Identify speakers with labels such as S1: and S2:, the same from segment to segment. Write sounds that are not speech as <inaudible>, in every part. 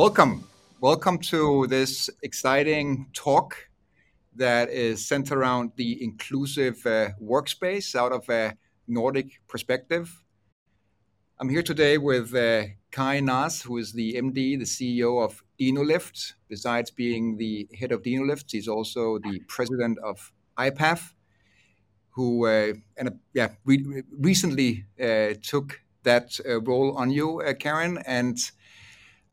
S1: Welcome. Welcome to this exciting talk that is centered around the inclusive uh, workspace out of a Nordic perspective. I'm here today with uh, Karin Nars, who is the MD, the CEO of DinoLift. Besides being the head of DinoLift, he's also the president of IPAF, who uh, and, uh, yeah, re- recently uh, took that uh, role on you, Karin, and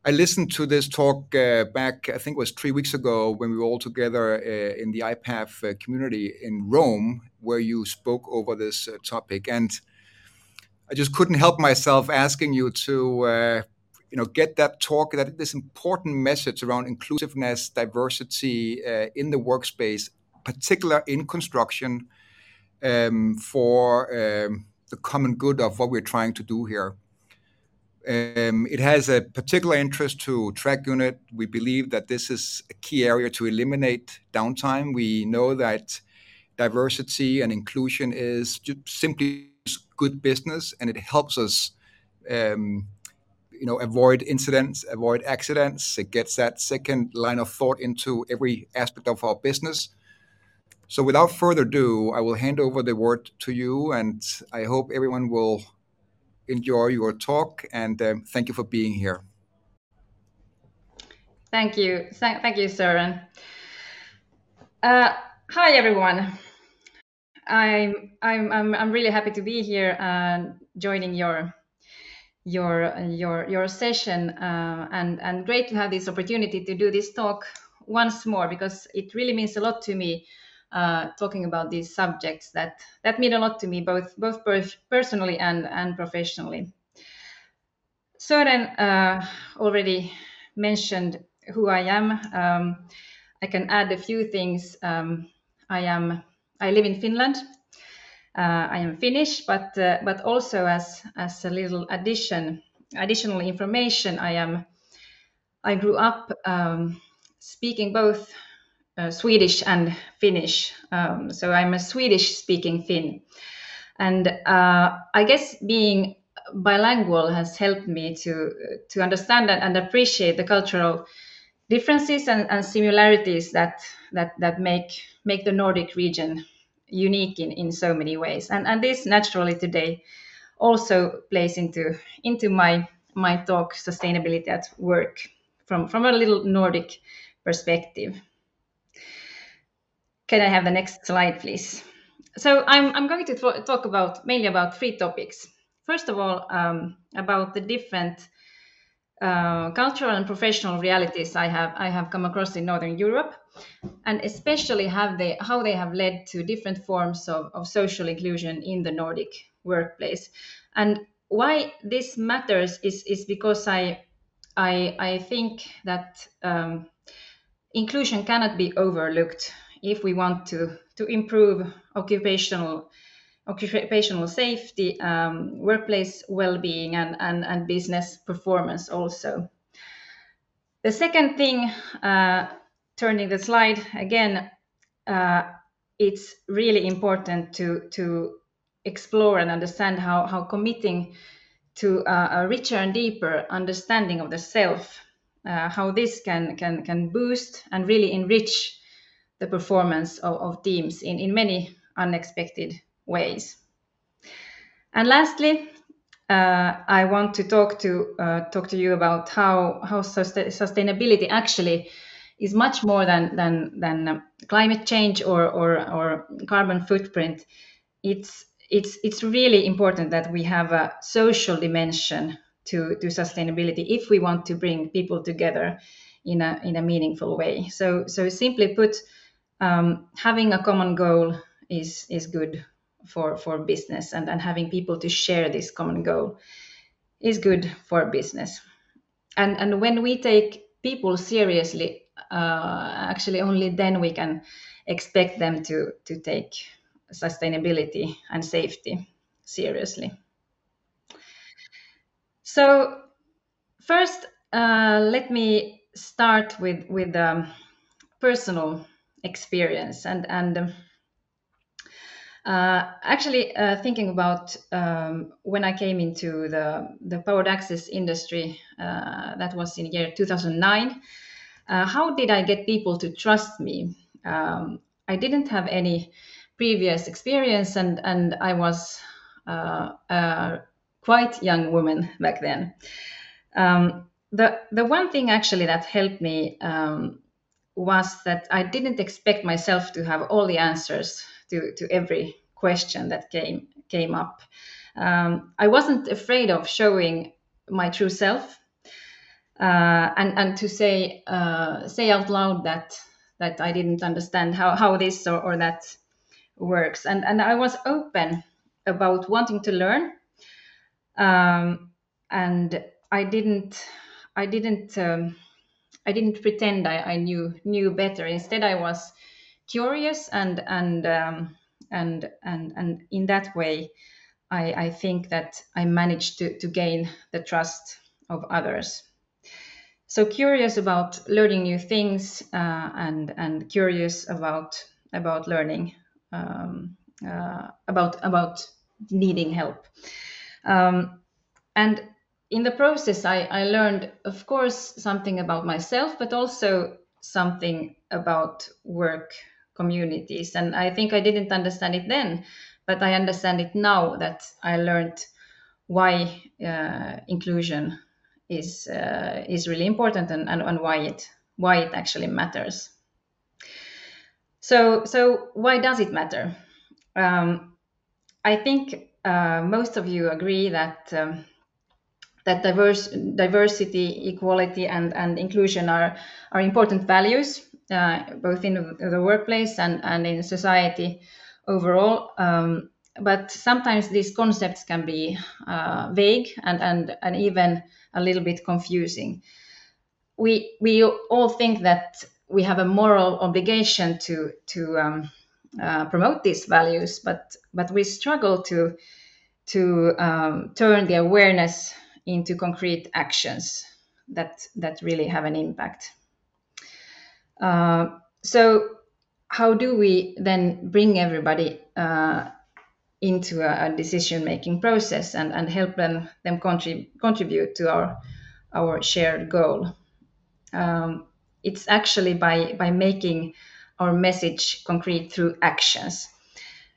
S1: I listened to this talk uh, back, I think it was three weeks ago, when we were all together uh, in the IPAF uh, community in Rome, where you spoke over this uh, topic. And I just couldn't help myself asking you to, uh, you know, get that talk, that this important message around inclusiveness, diversity uh, in the workspace, particular in construction, um, for um, the common good of what we're trying to do here. Um, it has a particular interest to Trackunit. We believe that this is a key area to eliminate downtime. We know that diversity and inclusion is simply good business, and it helps us, um, you know, avoid incidents, avoid accidents. It gets that second line of thought into every aspect of our business. So, without further ado, I will hand over the word to you, and I hope everyone will enjoy your talk and um, thank you for being here.
S2: Thank you. Thank you, Søren. Uh, hi, everyone. I'm, I'm, I'm, I'm really happy to be here and joining your your your your session uh, and and great to have this opportunity to do this talk once more because it really means a lot to me uh, talking about these subjects that that mean a lot to me, both both personally and and professionally. Søren uh, already mentioned who I am. Um, I can add a few things. Um, I am I live in Finland. Uh, I am Finnish, but uh, but also as as a little addition additional information, I am I grew up um, speaking both uh, Swedish and Finnish. Um, so I'm a Swedish speaking Finn. And uh, I guess being bilingual has helped me to, to understand and appreciate the cultural differences and, and similarities that, that, that make, make the Nordic region unique in, in so many ways. And, and this naturally today also plays into, into my, my talk, sustainability at work, from, from a little Nordic perspective. Can I have the next slide, please? So I'm, I'm going to talk about mainly about three topics. First of all, um, about the different uh, cultural and professional realities I have I have come across in Northern Europe, and especially have they how they have led to different forms of, of social inclusion in the Nordic workplace. And why this matters is is because I I I think that um, inclusion cannot be overlooked if we want to, to improve occupational occupational safety, um, workplace well-being, and, and, and business performance also. The second thing, uh, turning the slide again, uh, it's really important to, to explore and understand how, how committing to a, a richer and deeper understanding of the self, uh, how this can, can, can boost and really enrich the performance of, of teams in, in many unexpected ways. And lastly, uh, I want to talk to uh, talk to you about how how sustainability actually is much more than than than climate change or or, or carbon footprint. It's it's it's really important that we have a social dimension to to sustainability if we want to bring people together in a in a meaningful way. So so simply put, um, having a common goal is is good for for business and, and having people to share this common goal is good for business. And and when we take people seriously uh, actually only then we can expect them to to take sustainability and safety seriously. So first uh, let me start with with um, personal experience and and um, Uh, actually, uh, thinking about um, when I came into the, the powered access industry, uh, that was in year 2009, uh, how did I get people to trust me? Um, I didn't have any previous experience, and, and I was uh, a quite young woman back then. Um, the, the one thing actually that helped me um, was that I didn't expect myself to have all the answers to, to every question that came came up. Um, I wasn't afraid of showing my true self uh, and and to say uh, say out loud that that I didn't understand how, how this or, or that works and and I was open about wanting to learn um, and I didn't I didn't um, I didn't pretend I, I knew knew better. Instead, I was curious and and um, and and and in that way, I, I think that I managed to, to gain the trust of others. So curious about learning new things uh, and and curious about about learning um, uh, about about needing help. Um, and in the process, I, I learned, of course, something about myself, but also something about work communities. And I think I didn't understand it then, but I understand it now that I learned why uh, inclusion is uh, is really important and, and, and why it why it actually matters. So so why does it matter? Um, I think uh, most of you agree that. Um, that diverse, diversity, equality, and, and inclusion are, are important values, uh, both in the workplace and, and in society overall. Um, but sometimes these concepts can be uh, vague and, and, and even a little bit confusing. We, we all think that we have a moral obligation to, to um, uh, promote these values, but, but we struggle to, to um, turn the awareness into concrete actions that that really have an impact. Uh, so, how do we then bring everybody uh, into a, a decision-making process and, and help them them contrib- contribute to our our shared goal? Um, it's actually by by making our message concrete through actions.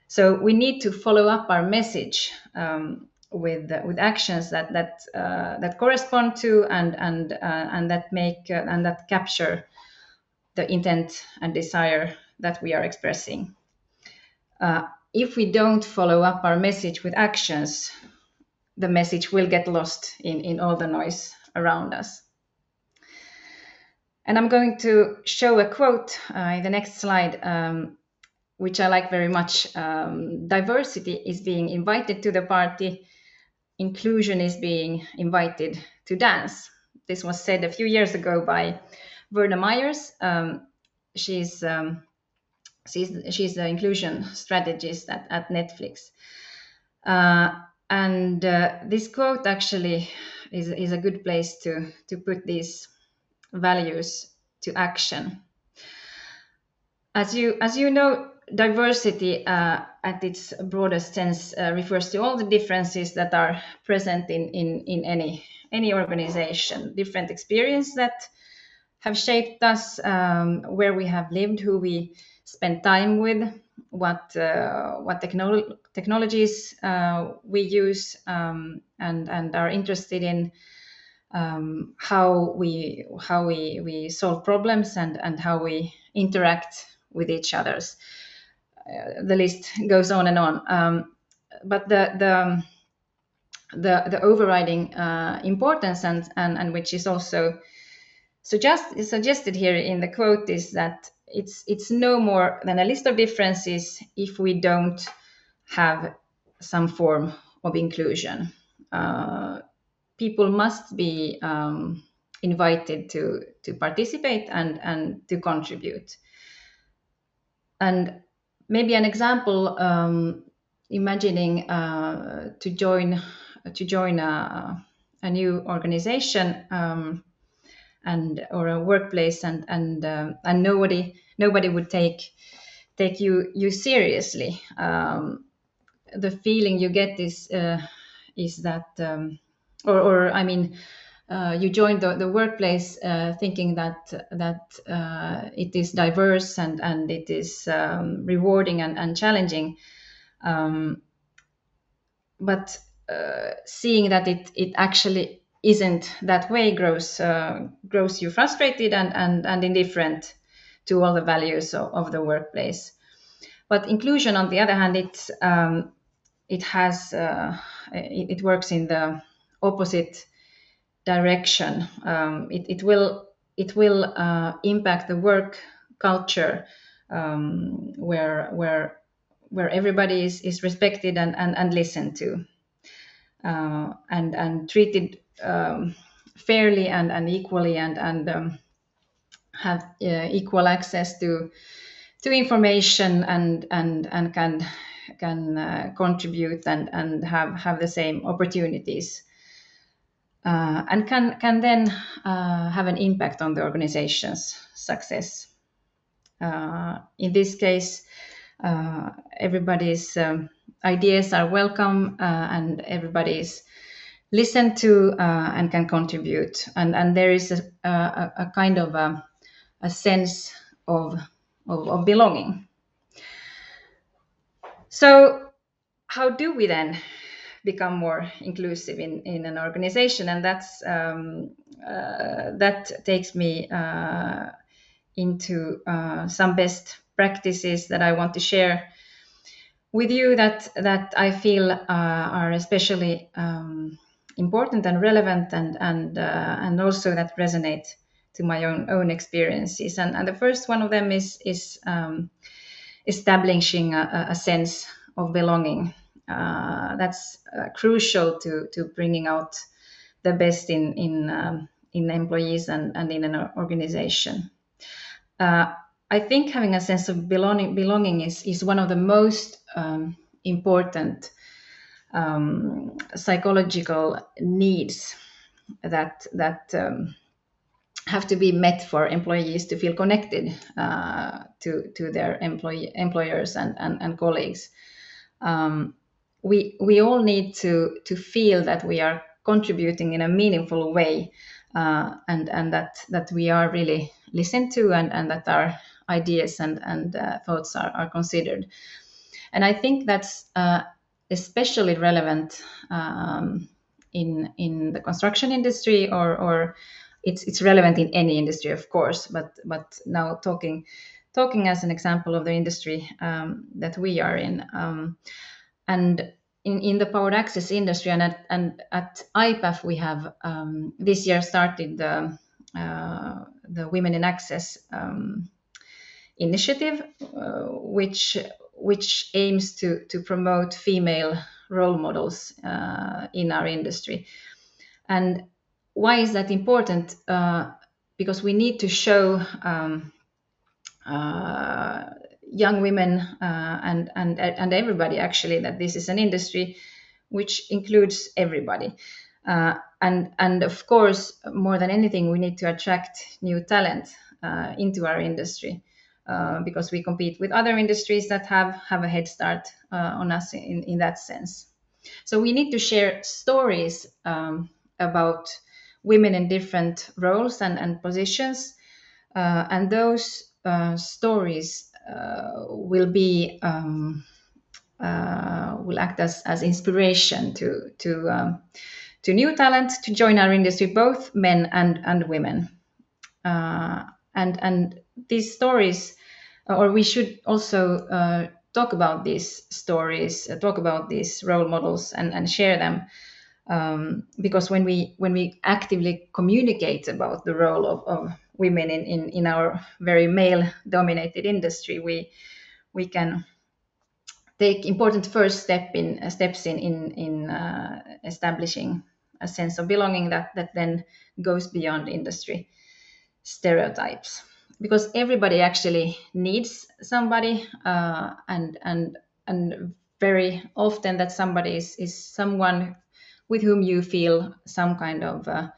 S2: So we need to follow up our message um, with with actions that that uh, that correspond to and and uh, and that make uh, and that capture the intent and desire that we are expressing. If we don't follow up our message with actions, the message will get lost in, in all the noise around us. And I'm going to show a quote uh, in the next slide, um, which I like very much. Um, diversity is being invited to the party inclusion is being invited to dance. This was said a few years ago by Verna Myers. Um, she's, um, she's she's the inclusion strategist at, at Netflix. Uh, and uh, this quote actually is, is a good place to, to put these values to action. As you, as you know, diversity uh, at its broadest sense uh, refers to all the differences that are present in, in, in any, any organization, different experience that have shaped us, um, where we have lived, who we spend time with, what, uh, what technolo- technologies uh, we use um, and, and are interested in, um, how we how we, we solve problems and, and how we interact with each others. Uh, the list goes on and on. Um, but the the the, the overriding uh, importance and, and and which is also suggest, suggested here in the quote is that it's it's no more than a list of differences if we don't have some form of inclusion. Uh, people must be um, invited to to participate and and to contribute. And maybe an example um, imagining uh, to join to join a, a new organization um, and or a workplace and and uh, and nobody nobody would take take you you seriously. Um, the feeling you get is uh, is that, um, or, or I mean, uh, you join the, the workplace uh, thinking that that uh, it is diverse and and it is um, rewarding and, and challenging, um, but uh, seeing that it it actually isn't that way grows uh, grows you frustrated and and and indifferent to all the values of, of the workplace. But inclusion, on the other hand, it um, it has uh, it, it, works in the opposite direction. Um, it, it will it will uh, impact the work culture um, where where where everybody is, is respected and, and, and listened to uh, and and treated um, fairly and, and equally and and um, have uh, equal access to to information and and and can can uh, contribute and and have have the same opportunities uh, and can can then uh, have an impact on the organization's success. Uh, in this case, uh, everybody's um, ideas are welcome and everybody's listened to and can contribute. And and there is a, a, a kind of a, a sense of, of, of belonging. So, how do we then become more inclusive in, in an organization? And that's um, uh, that takes me uh, into uh, some best practices that I want to share with you that that I feel uh, are especially um, important and relevant and and uh, and also that resonate to my own own experiences. And, and the first one of them is is um, establishing a, a, sense of belonging. Uh, that's uh, crucial to to bringing out the best in in um, in employees and, and in an organization. Uh, I think having a sense of belonging belonging is is one of the most um, important um, psychological needs that that um, have to be met for employees to feel connected uh, to to their employee employers and and, and colleagues. Um, we we all need to to feel that we are contributing in a meaningful way, uh, and and that that we are really listened to, and and that our ideas and and uh, thoughts are, are considered. And I think that's uh, especially relevant um, in in the construction industry or or it's it's relevant in any industry, of course, but but now talking talking as an example of the industry um, that we are in, um, and in, in the powered access industry and at and at IPAF we have um, this year started the uh, the Women in Access um, initiative, uh, which which aims to to promote female role models uh, in our industry, and why is that important? Uh, because we need to show um, uh, young women uh, and, and, and everybody actually that this is an industry which includes everybody. Uh, and, and of course, more than anything, we need to attract new talent uh, into our industry. Uh, because we compete with other industries that have, have a head start on us in, in that sense. So we need to share stories um, about women in different roles and, and positions. Uh, and those uh, stories uh, will be um, uh, will act as, as inspiration to to um, to new talent to join our industry, both men and and women. Uh, and and these stories, or we should also talk about these stories, talk about these role models, and and share them um, because when we when we actively communicate about the role of, of women in, in, in our very male dominated industry we we can take important first step in steps in in, in uh, establishing a sense of belonging that that then goes beyond industry stereotypes. Because everybody actually needs somebody uh, and and and very often that somebody is, is someone with whom you feel some kind of uh,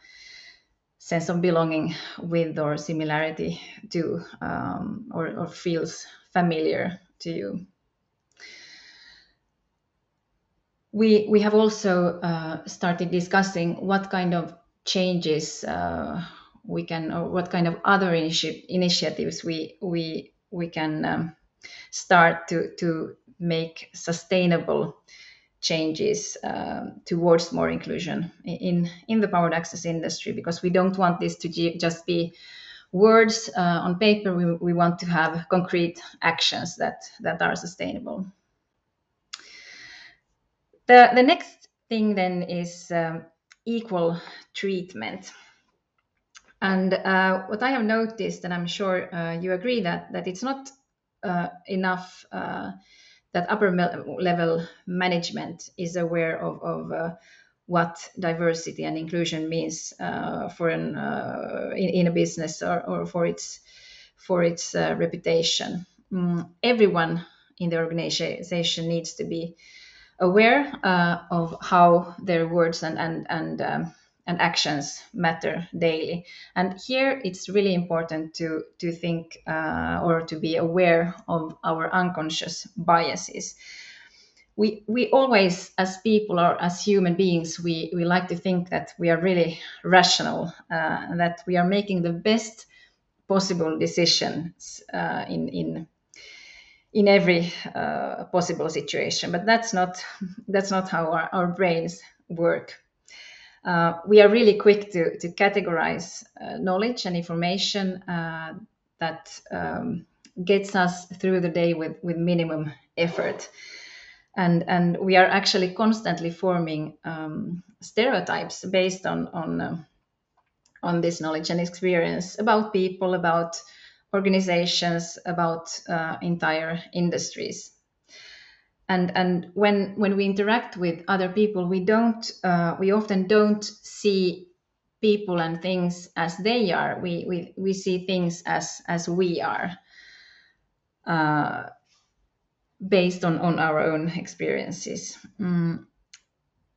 S2: sense of belonging with or similarity to um, or, or, feels familiar to you. We, we have also uh, started discussing what kind of changes uh, we can, or what kind of other initi- initiatives we, we, we can um, start to, to make sustainable changes um, towards more inclusion in in the powered access industry because we don't want this to just be words uh, on paper. We, we want to have concrete actions that that are sustainable. The the next thing then is um, equal treatment. And uh, what i have noticed and i'm sure uh, you agree that that it's not uh, enough uh, that upper level management is aware of, of uh, what diversity and inclusion means uh, for an uh, in, in, a business or, or for its for its uh, reputation. Mm, everyone in the organization needs to be aware uh, of how their words and and and um, and actions matter daily. And here it's really important to to think uh, or to be aware of our unconscious biases. We we always, as people or as human beings, we we like to think that we are really rational, uh, that we are making the best possible decisions uh, in in in every uh, possible situation. But that's not that's not how our, our brains work uh, we are really quick to, to categorize uh, knowledge and information uh, that um, gets us through the day with, with minimum effort. And, and we are actually constantly forming um, stereotypes based on, on, uh, on this knowledge and experience about people, about organizations, about uh, entire industries and and when when we interact with other people we don't uh, we often don't see people and things as they are. We we, we see things as as we are uh, based on on our own experiences. Mm.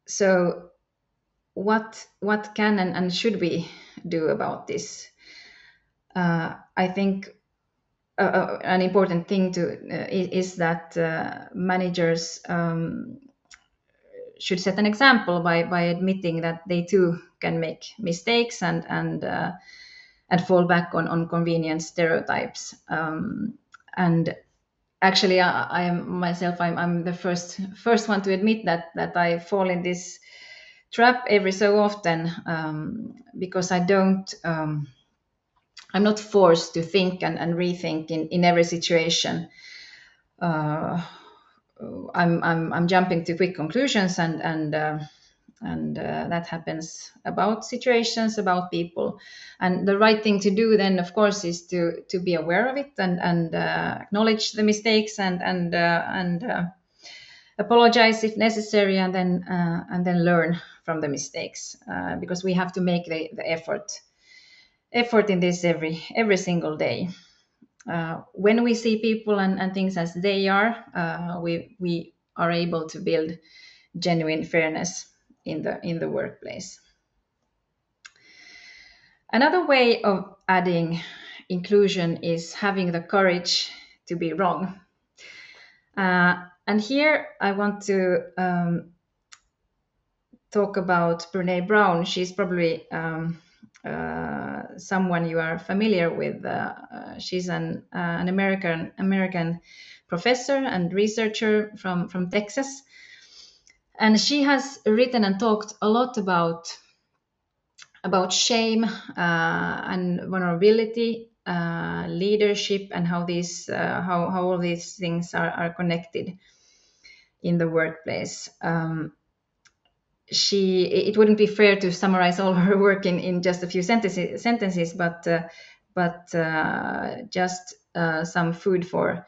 S2: so what what can and, and should we do about this? Uh, i think uh, an important thing to uh, is, that uh, managers um, should set an example by by admitting that they too can make mistakes and and uh, and fall back on on convenient stereotypes. Um, and actually, I, I, am myself. I'm, I'm the first first one to admit that that I fall in this trap every so often um, because I don't. I'm not forced to think and, and rethink in, in every situation. Uh, I'm, I'm, I'm jumping to quick conclusions and and uh, and uh, that happens about situations about people and the right thing to do then of course is to to be aware of it and and uh, acknowledge the mistakes and and uh, and uh, apologize if necessary and then and then learn from the mistakes because we have to make the, the effort effort in this every every single day. Uh, when we see people and, and things as they are, uh, we we are able to build genuine fairness in the in the workplace. Another way of adding inclusion is having the courage to be wrong. Uh, and here I want to um, talk about Brene Brown. She's probably um, someone you are familiar with. Uh, uh, she's an an American American professor and researcher from from Texas, and she has written and talked a lot about about shame and vulnerability uh, leadership and how these uh, how, how all these things are, are connected in the workplace um, she it wouldn't be fair to summarize all <laughs> her work in, in just a few sentences sentences but uh, but uh, just uh, some food for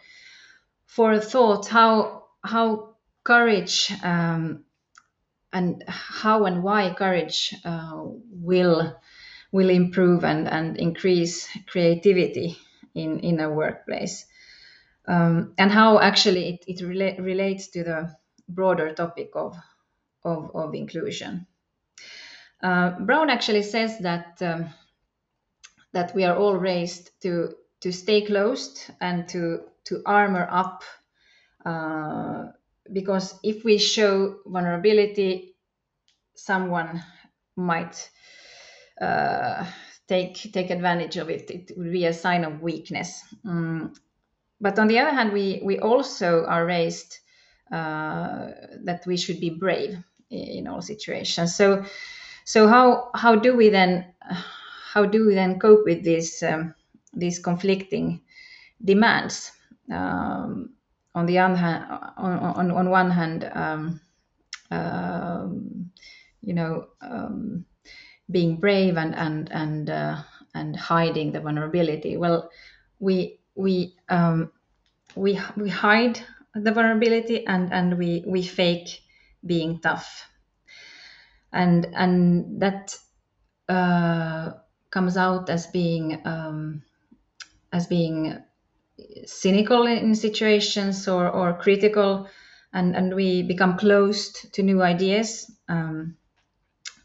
S2: for a thought. How how courage um, and how and why courage uh, will will improve and, and increase creativity in in a workplace. Um, and how actually it, it rela- relates to the broader topic of of, of inclusion. Uh, Brown actually says that um, that we are all raised to to stay closed and to to armor up Uh, because if we show vulnerability, someone might uh, take take advantage of it. It would be a sign of weakness. Mm. But on the other hand, we we also are raised uh, that we should be brave in all situations. So so how how do we then how do we then cope with these um, these conflicting demands? Um, on the other hand, on, on, on one hand, um, um, you know, um, being brave and and and uh, and hiding the vulnerability. Well, we we um, we we hide the vulnerability and and we we fake being tough, and and that uh, comes out as being um, as being cynical in situations or, or critical and, and we become closed to new ideas um,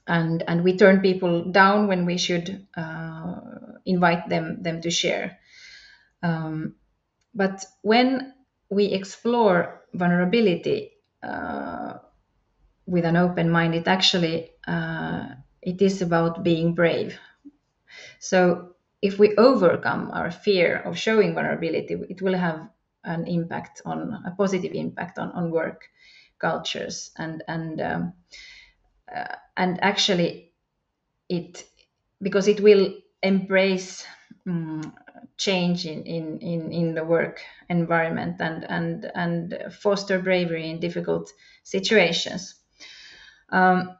S2: and and we turn people down when we should uh, invite them them to share. Um, but when we explore vulnerability uh, with an open mind it actually uh, it is about being brave so if we overcome our fear of showing vulnerability, it will have an impact on a positive impact on, on work cultures and and um, uh, and actually it because it will embrace um, change in, in, in, in the work environment and and and foster bravery in difficult situations. Um,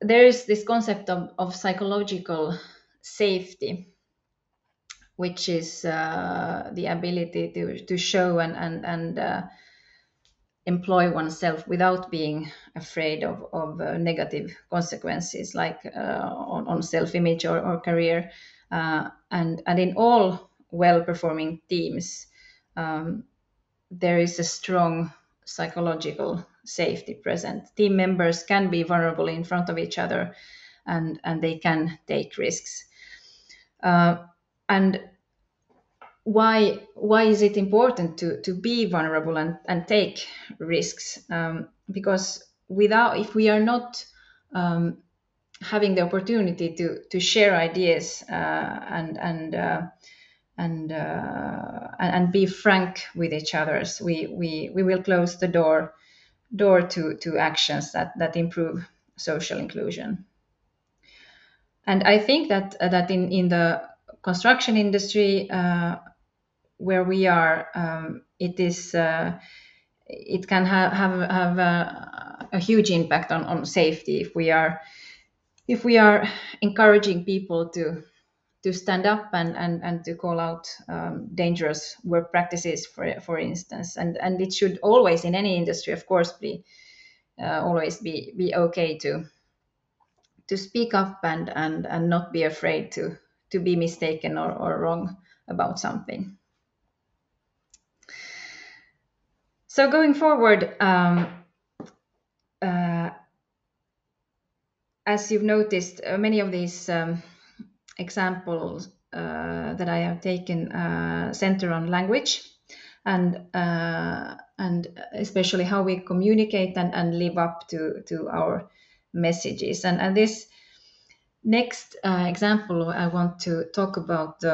S2: there is this concept of, of psychological safety which is uh, the ability to, to show and, and, and uh, employ oneself without being afraid of, of uh, negative consequences like uh, on, on self-image or, or career. Uh, and, and in all well-performing teams, um, there is a strong psychological safety present. Team members can be vulnerable in front of each other and, and they can take risks. Uh, and why why is it important to to be vulnerable and and take risks um, because without if we are not um, having the opportunity to to share ideas uh, and and uh, and, uh, and be frank with each others we we we will close the door door to to actions that that improve social inclusion. And i think that that in in the construction industry uh, where we are, um, it is uh, it can have have, have a, a, huge impact on, on safety if we are if we are encouraging people to to stand up and, and, and to call out um, dangerous work practices, for for instance, and and it should always in any industry, of course, be uh, always be be okay to to speak up and and and not be afraid to to be mistaken or, or wrong about something. So going forward, um, uh, as you've noticed, uh, many of these um, examples uh, that I have taken uh, center on language and uh, and especially how we communicate and, and live up to, to our messages. And, and this next uh, example, I want to talk about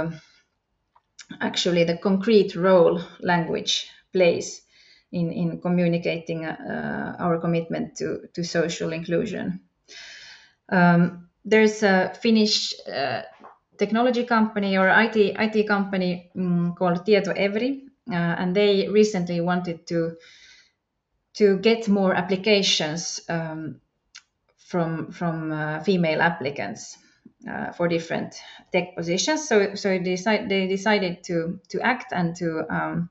S2: actually the concrete role language plays in, in communicating uh, our commitment to, to social inclusion. Um, there's a Finnish uh, technology company or IT, IT company um, called Tietoevry, uh, and they recently wanted to, to get more applications um, from, from uh, female applicants. Uh, for different tech positions. So, so they, decide, they decided to to act and to um,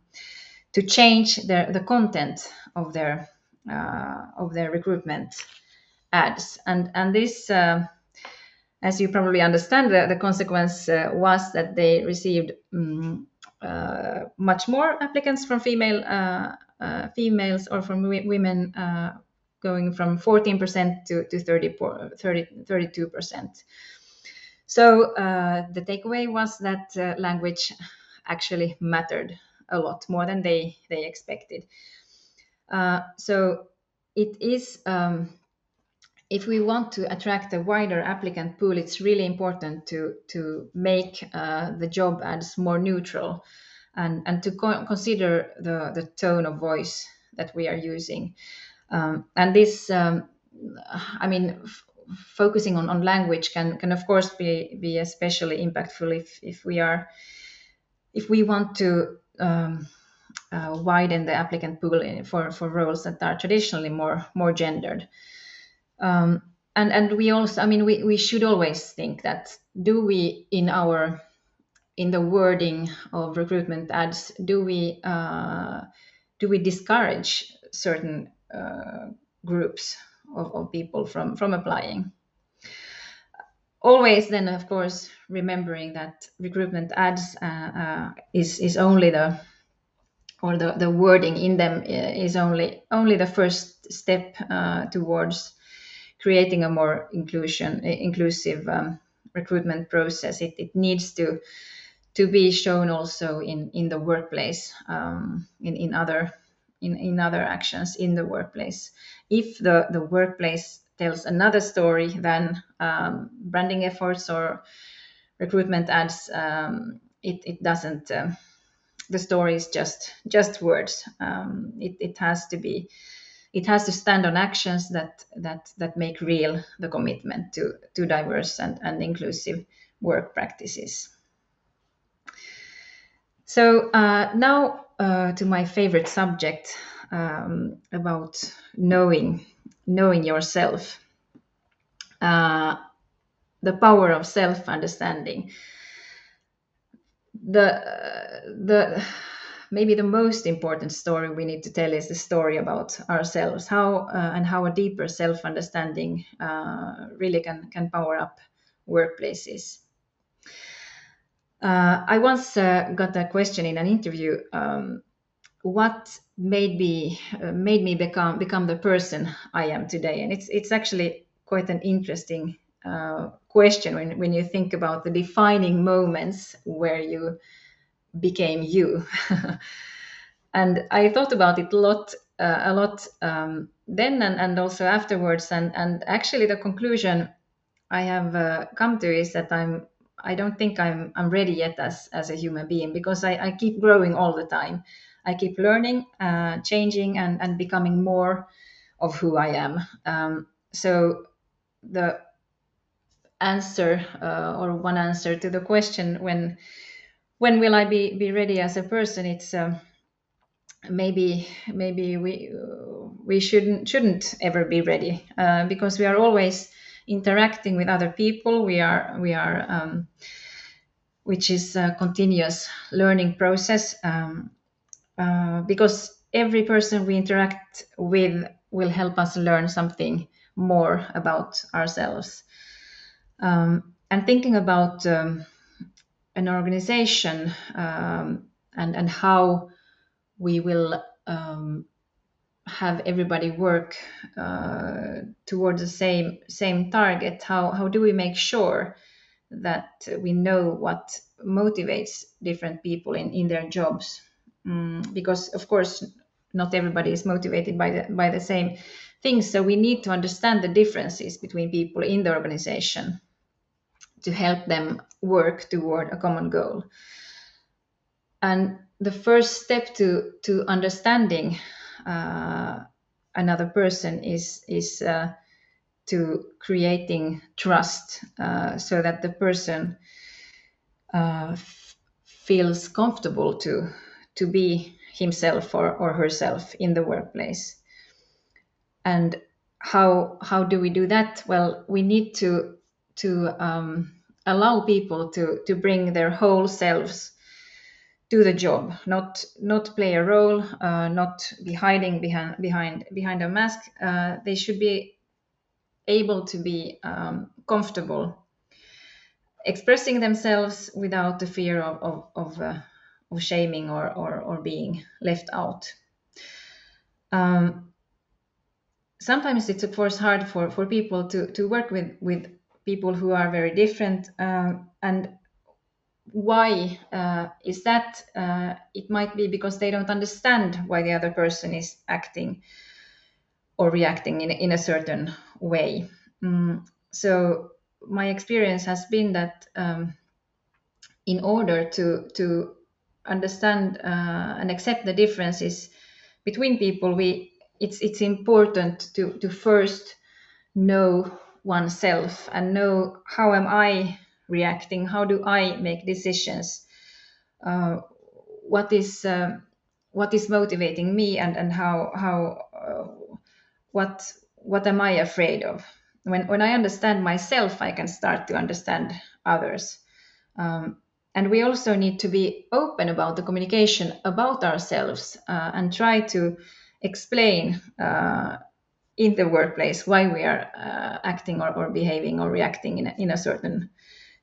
S2: to change their, the content of their uh, of their recruitment ads. And and this, uh, as you probably understand, the, the consequence uh, was that they received um, much more applicants from female uh, uh, females or from women. Going from 14% to, to 30, 30, 32%. So the takeaway was that language actually mattered a lot more than they they expected. Uh, so it is um, if we want to attract a wider applicant pool, it's really important to to make uh, the job ads more neutral and and to co- consider the the tone of voice that we are using. Um, and this, um, I mean, f- focusing on, on language can can of course be be especially impactful if if we are if we want to um, uh, widen the applicant pool for for roles that are traditionally more more gendered. Um, and and we also, I mean, we, we should always think that do we in our in the wording of recruitment ads do we uh, do we discourage certain uh, groups of, of people from from applying? Always, then of course, remembering that recruitment ads uh, uh is is only the or the, the wording in them uh, is only only the first step uh, towards creating a more inclusion inclusive um, recruitment process. It, it needs to to be shown also in in the workplace um, in in other in, in other actions in the workplace. If the the workplace tells another story than um, branding efforts or recruitment ads, um, it it doesn't. Uh, the story is just just words. Um, it it has to be it has to stand on actions that that that make real the commitment to to diverse and, and inclusive work practices. So uh, now uh, to my favorite subject um, about knowing knowing yourself, uh, the power of self understanding. The the maybe the most important story we need to tell is the story about ourselves. How uh, and how a deeper self understanding uh, really can can power up workplaces. Uh, i once uh, got a question in an interview um, what made me uh, made me become become the person i am today? And it's it's actually quite an interesting uh, question when, when you think about the defining moments where you became you. <laughs> and I thought about it a lot, uh, a lot um, then and, and also afterwards. And, and actually, the conclusion I have uh, come to is that I'm I don't think I'm I'm ready yet as as a human being because I, I keep growing all the time. I keep learning, uh, changing, and and becoming more of who I am. Um, so the answer uh, or one answer to the question when when will I be be ready as a person? It's um, maybe maybe we we shouldn't shouldn't ever be ready uh, because we are always interacting with other people. We are we are um, which is a continuous learning process um, uh, because every person we interact with will help us learn something more about ourselves. Um, and thinking about um, an organization um, and and how we will um, have everybody work uh, towards the same same target how how do we make sure that we know what motivates different people in in their jobs? Mm, because of course not everybody is motivated by the by the same things so we need to understand the differences between people in the organization to help them work toward a common goal. And the first step to to understanding uh, another person is is uh, to creating trust, uh, so that the person uh, f- feels comfortable to to be himself or, or herself in the workplace. And how how do we do that? Well, we need to to um, allow people to to bring their whole selves to the job, not not play a role, uh, not be hiding behind behind behind a mask. Uh, they should be able to be um, comfortable expressing themselves without the fear of of of, uh, of shaming or, or or being left out. Um, sometimes it's of course hard for for people to to work with with people who are very different um, and why uh, is that? Uh, it might be because they don't understand why the other person is acting or reacting in, in a certain way. Mm, so my experience has been that um, in order to to understand uh, and accept the differences between people, we it's it's important to to first know oneself and know how am I reacting, how do I make decisions, uh, what is uh, what is motivating me, and and how how uh, what what am I afraid of. When when I understand myself, I can start to understand others. Um, and we also need to be open about the communication about ourselves uh, and try to explain uh, in the workplace why we are uh, acting or, or, behaving or reacting in a, in a certain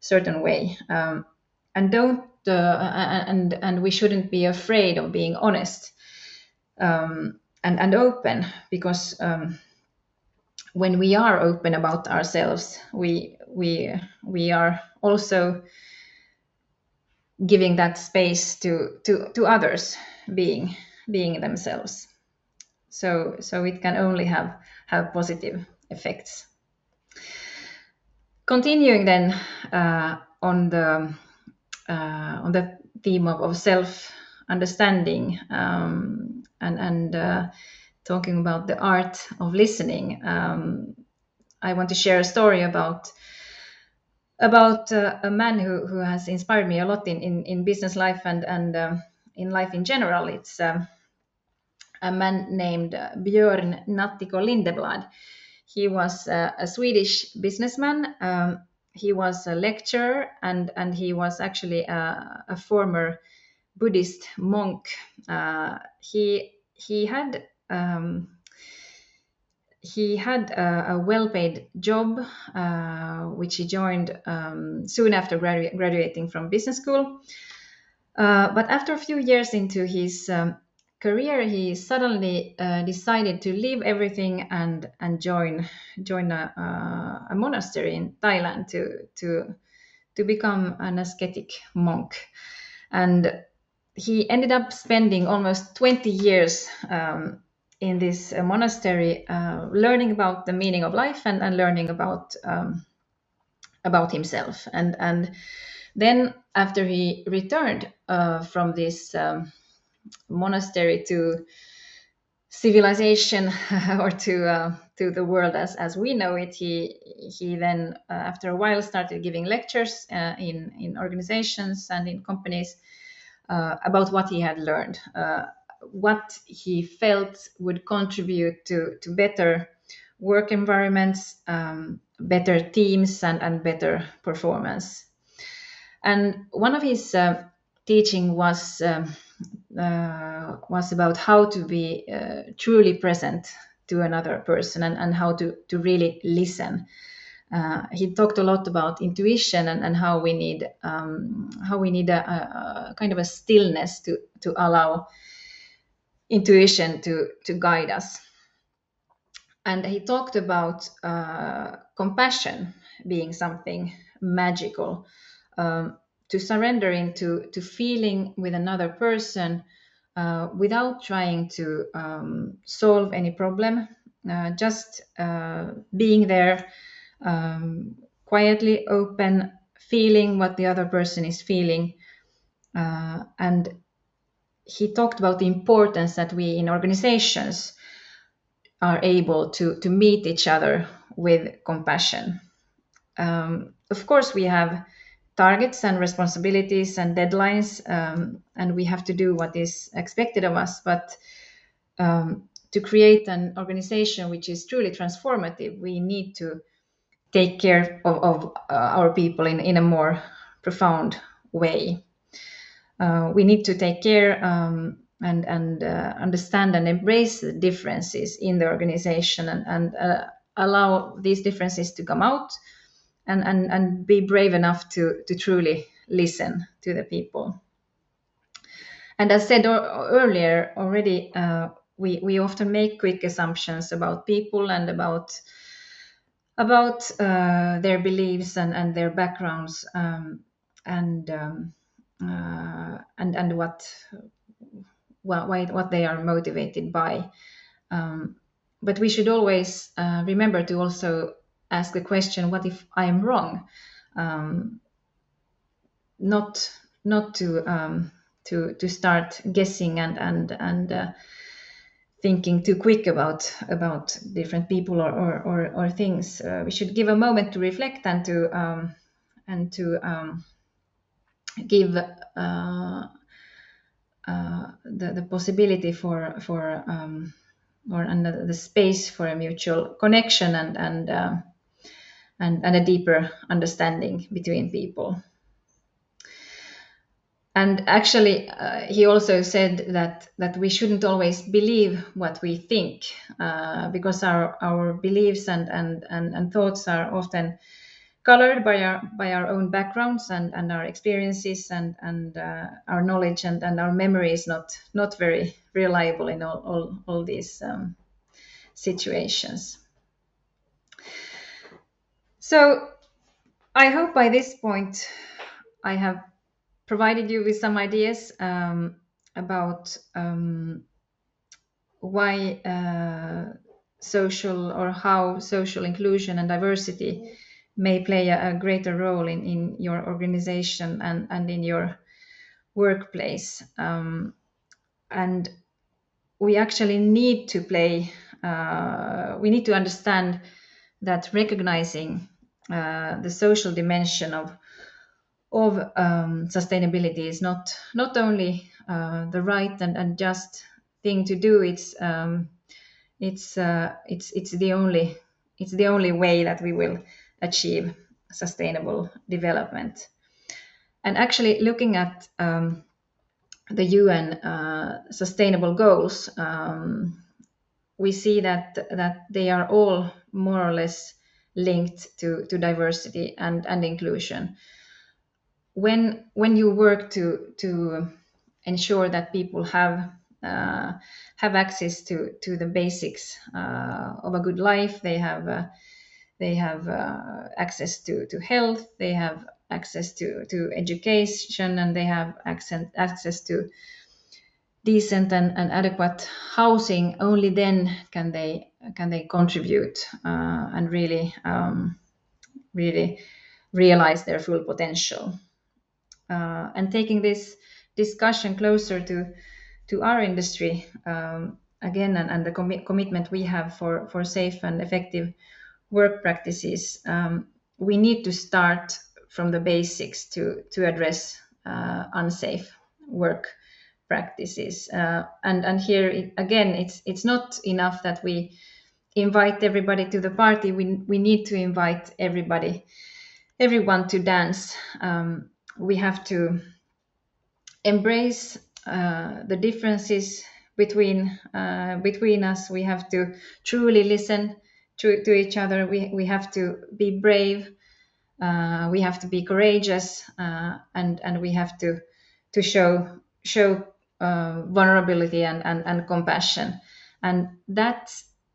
S2: certain way. Um, and don't uh, and and we shouldn't be afraid of being honest um, and and open because um, when we are open about ourselves we we we are also giving that space to to to others being being themselves so so it can only have have positive effects continuing then uh, on the uh, on the theme of, of self understanding um, and and uh, talking about the art of listening um, i want to share a story about about uh, a man who, who has inspired me a lot in, in, in business life and, and um, in life in general. It's um, a man named uh, Björn Natthiko Lindeblad. He was uh, a Swedish businessman. Um, he was a lecturer and, and he was actually a, a former Buddhist monk. Uh, he, he had um, he had a, a well-paid job, uh, which he joined um, soon after gradu- graduating from business school. Uh, but after a few years into his um, career, he suddenly uh, decided to leave everything and and join join a, a, monastery in Thailand to to to become an ascetic monk, and he ended up spending almost 20 years um, in this uh, monastery, uh, learning about the meaning of life and, and learning about um, about himself. And and then after he returned uh, from this um, monastery to civilization <laughs> or to uh, to the world as as we know it, he he then uh, after a while started giving lectures uh, in in organizations and in companies about what he had learned what he felt would contribute to, to better work environments, um, better teams, and, and better performance. And one of his uh, teaching was um, uh, was about how to be uh, truly present to another person and, and how to, to really listen. Uh, he talked a lot about intuition and, and how we need um, how we need a, a, a, kind of a stillness to to allow intuition to to guide us and he talked about uh, compassion being something magical um, to surrender into to feeling with another person uh, without trying to um, solve any problem uh, just uh, being there um, quietly open feeling what the other person is feeling uh, and he talked about the importance that we in organizations are able to, to meet each other with compassion. Um, of course, we have targets and responsibilities and deadlines, um, and we have to do what is expected of us. But um, to create an organization which is truly transformative, we need to take care of, of uh, our people in, in a more profound way uh, we need to take care um, and and uh, understand and embrace the differences in the organization and, and uh, allow these differences to come out and, and, and be brave enough to, to truly listen to the people. And as said earlier already, uh, we, we often make quick assumptions about people and about about uh, their beliefs and, and their backgrounds. Um, and um, uh, and and what what what they are motivated by. Um, but we should always uh, remember to also ask the question: What if I am wrong? Um, not not to um, to to start guessing and and and uh, thinking too quick about about different people or or, or, or things. Uh, we should give a moment to reflect and to um, and to um, give uh, uh, the the possibility for for um, or and the, the, space for a mutual connection and and uh, and and a deeper understanding between people. And actually uh, he also said that that we shouldn't always believe what we think uh, because our our beliefs and, and and and thoughts are often colored by our by our own backgrounds and and our experiences and and uh, our knowledge and and our memory is not not very reliable in all all, all these um, situations so i hope by this point i have provided you with some ideas um, about um, why uh, social or how social inclusion and diversity may play a, a, greater role in, in your organization and, and in your workplace. Um, and we actually need to play, uh, we need to understand that recognizing uh, the social dimension of of um, sustainability is not not only uh, the right and, and just thing to do. It's um, it's uh, it's it's the only it's the only way that we will achieve sustainable development. And actually, looking at um, the UN uh, sustainable goals, um, we see that that they are all more or less linked to, to diversity and, and inclusion. When when you work to to ensure that people have uh, have access to to the basics uh, of a good life, they have uh, they have uh, access to to health, they have access to to education, and they have access access to decent and, and adequate housing. Only then can they can they contribute uh, and really um, really realize their full potential uh, and taking this discussion closer to to our industry um, again and, and the com- commitment we have for for safe and effective work practices um, we need to start from the basics to to address uh, unsafe work practices uh, and and here it, again it's it's not enough that we invite everybody to the party we we need to invite everybody everyone to dance um, we have to embrace uh, the differences between uh, between us. We have to truly listen to, to each other. We, we have to be brave. Uh, we have to be courageous, uh, and and we have to to show show uh, vulnerability and, and and compassion, and that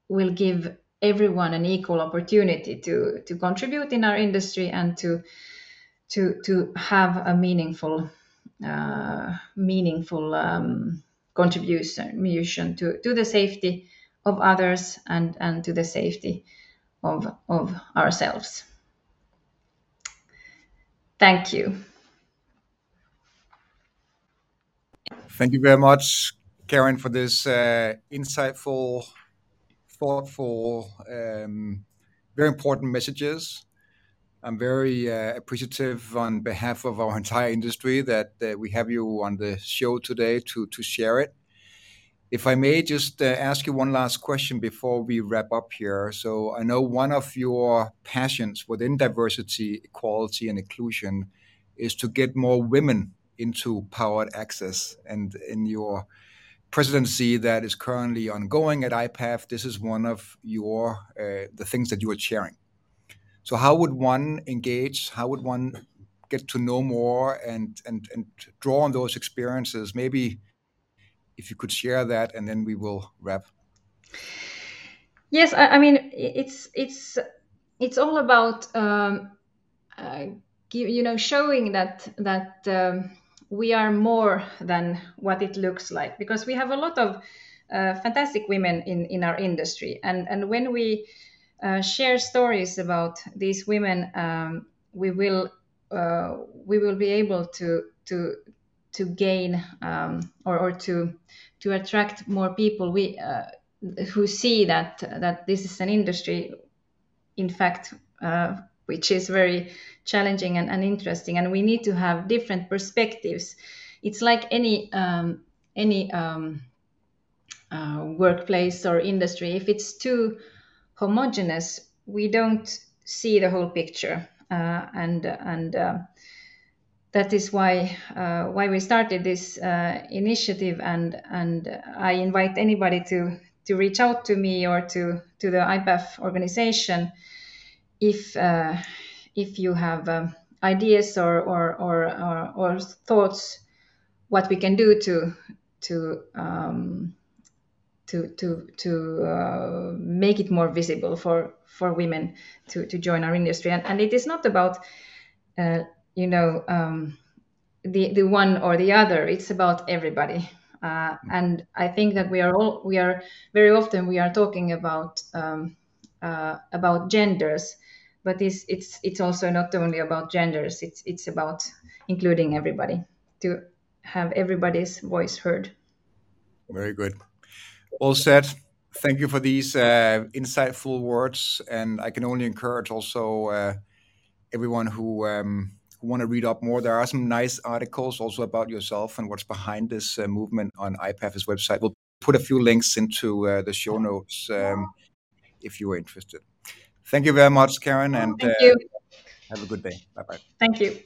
S2: will give everyone an equal opportunity to to contribute in our industry and to to to have a meaningful uh, meaningful um, contribution to, to the safety of others and, and to the safety of, of ourselves. Thank you.
S1: Thank you very much, Karin, for this uh, insightful, thoughtful, um, very important messages. I'm very uh, appreciative on behalf of our entire industry that we have you on the show today to to share it. If I may just uh, ask you one last question before we wrap up here. So I know one of your passions within diversity, equality, and inclusion is to get more women into powered access. And in your presidency that is currently ongoing at IPAF, this is one of your uh, the things that you are sharing. So how would one engage? How would one get to know more and and and draw on those experiences? Maybe if you could share that, and then we will wrap.
S2: Yes, I, I mean it's it's it's all about um, uh, you know showing that that um, we are more than what it looks like because we have a lot of uh, fantastic women in, in our industry. And, and when we uh, share stories about these women, um, we will uh, we will be able to to to gain um, or, or to to attract more people we uh, who see that that this is an industry in fact uh, which is very challenging and, and, interesting. And we need to have different perspectives. It's like any um, any um, uh, workplace or industry. If it's too homogeneous we don't see the whole picture. Uh, and and uh, that is why uh, why we started this initiative. And and I invite anybody to to reach out to me or to to the IPAF organization if if you have um, ideas or or, or or, or thoughts what we can do to to um, to to to uh, make it more visible for for women to to join our industry. And, and it is not about uh, you know um, the the one or the other. It's about everybody. Uh, and I think that we are all we are very often we are talking about um, uh, about genders but it's it's it's also not only about genders it's it's about including everybody to have everybody's voice heard
S1: very good all said. Thank you for these uh, insightful words, and I can only encourage also uh, everyone who um, who want to read up more. There are some nice articles also about yourself and what's behind this uh, movement on IPAF's website. We'll put a few links into uh, the show notes um, if you are interested. Thank you very much, Karin, and
S2: uh, you.
S1: have a good day. Bye bye.
S2: Thank you.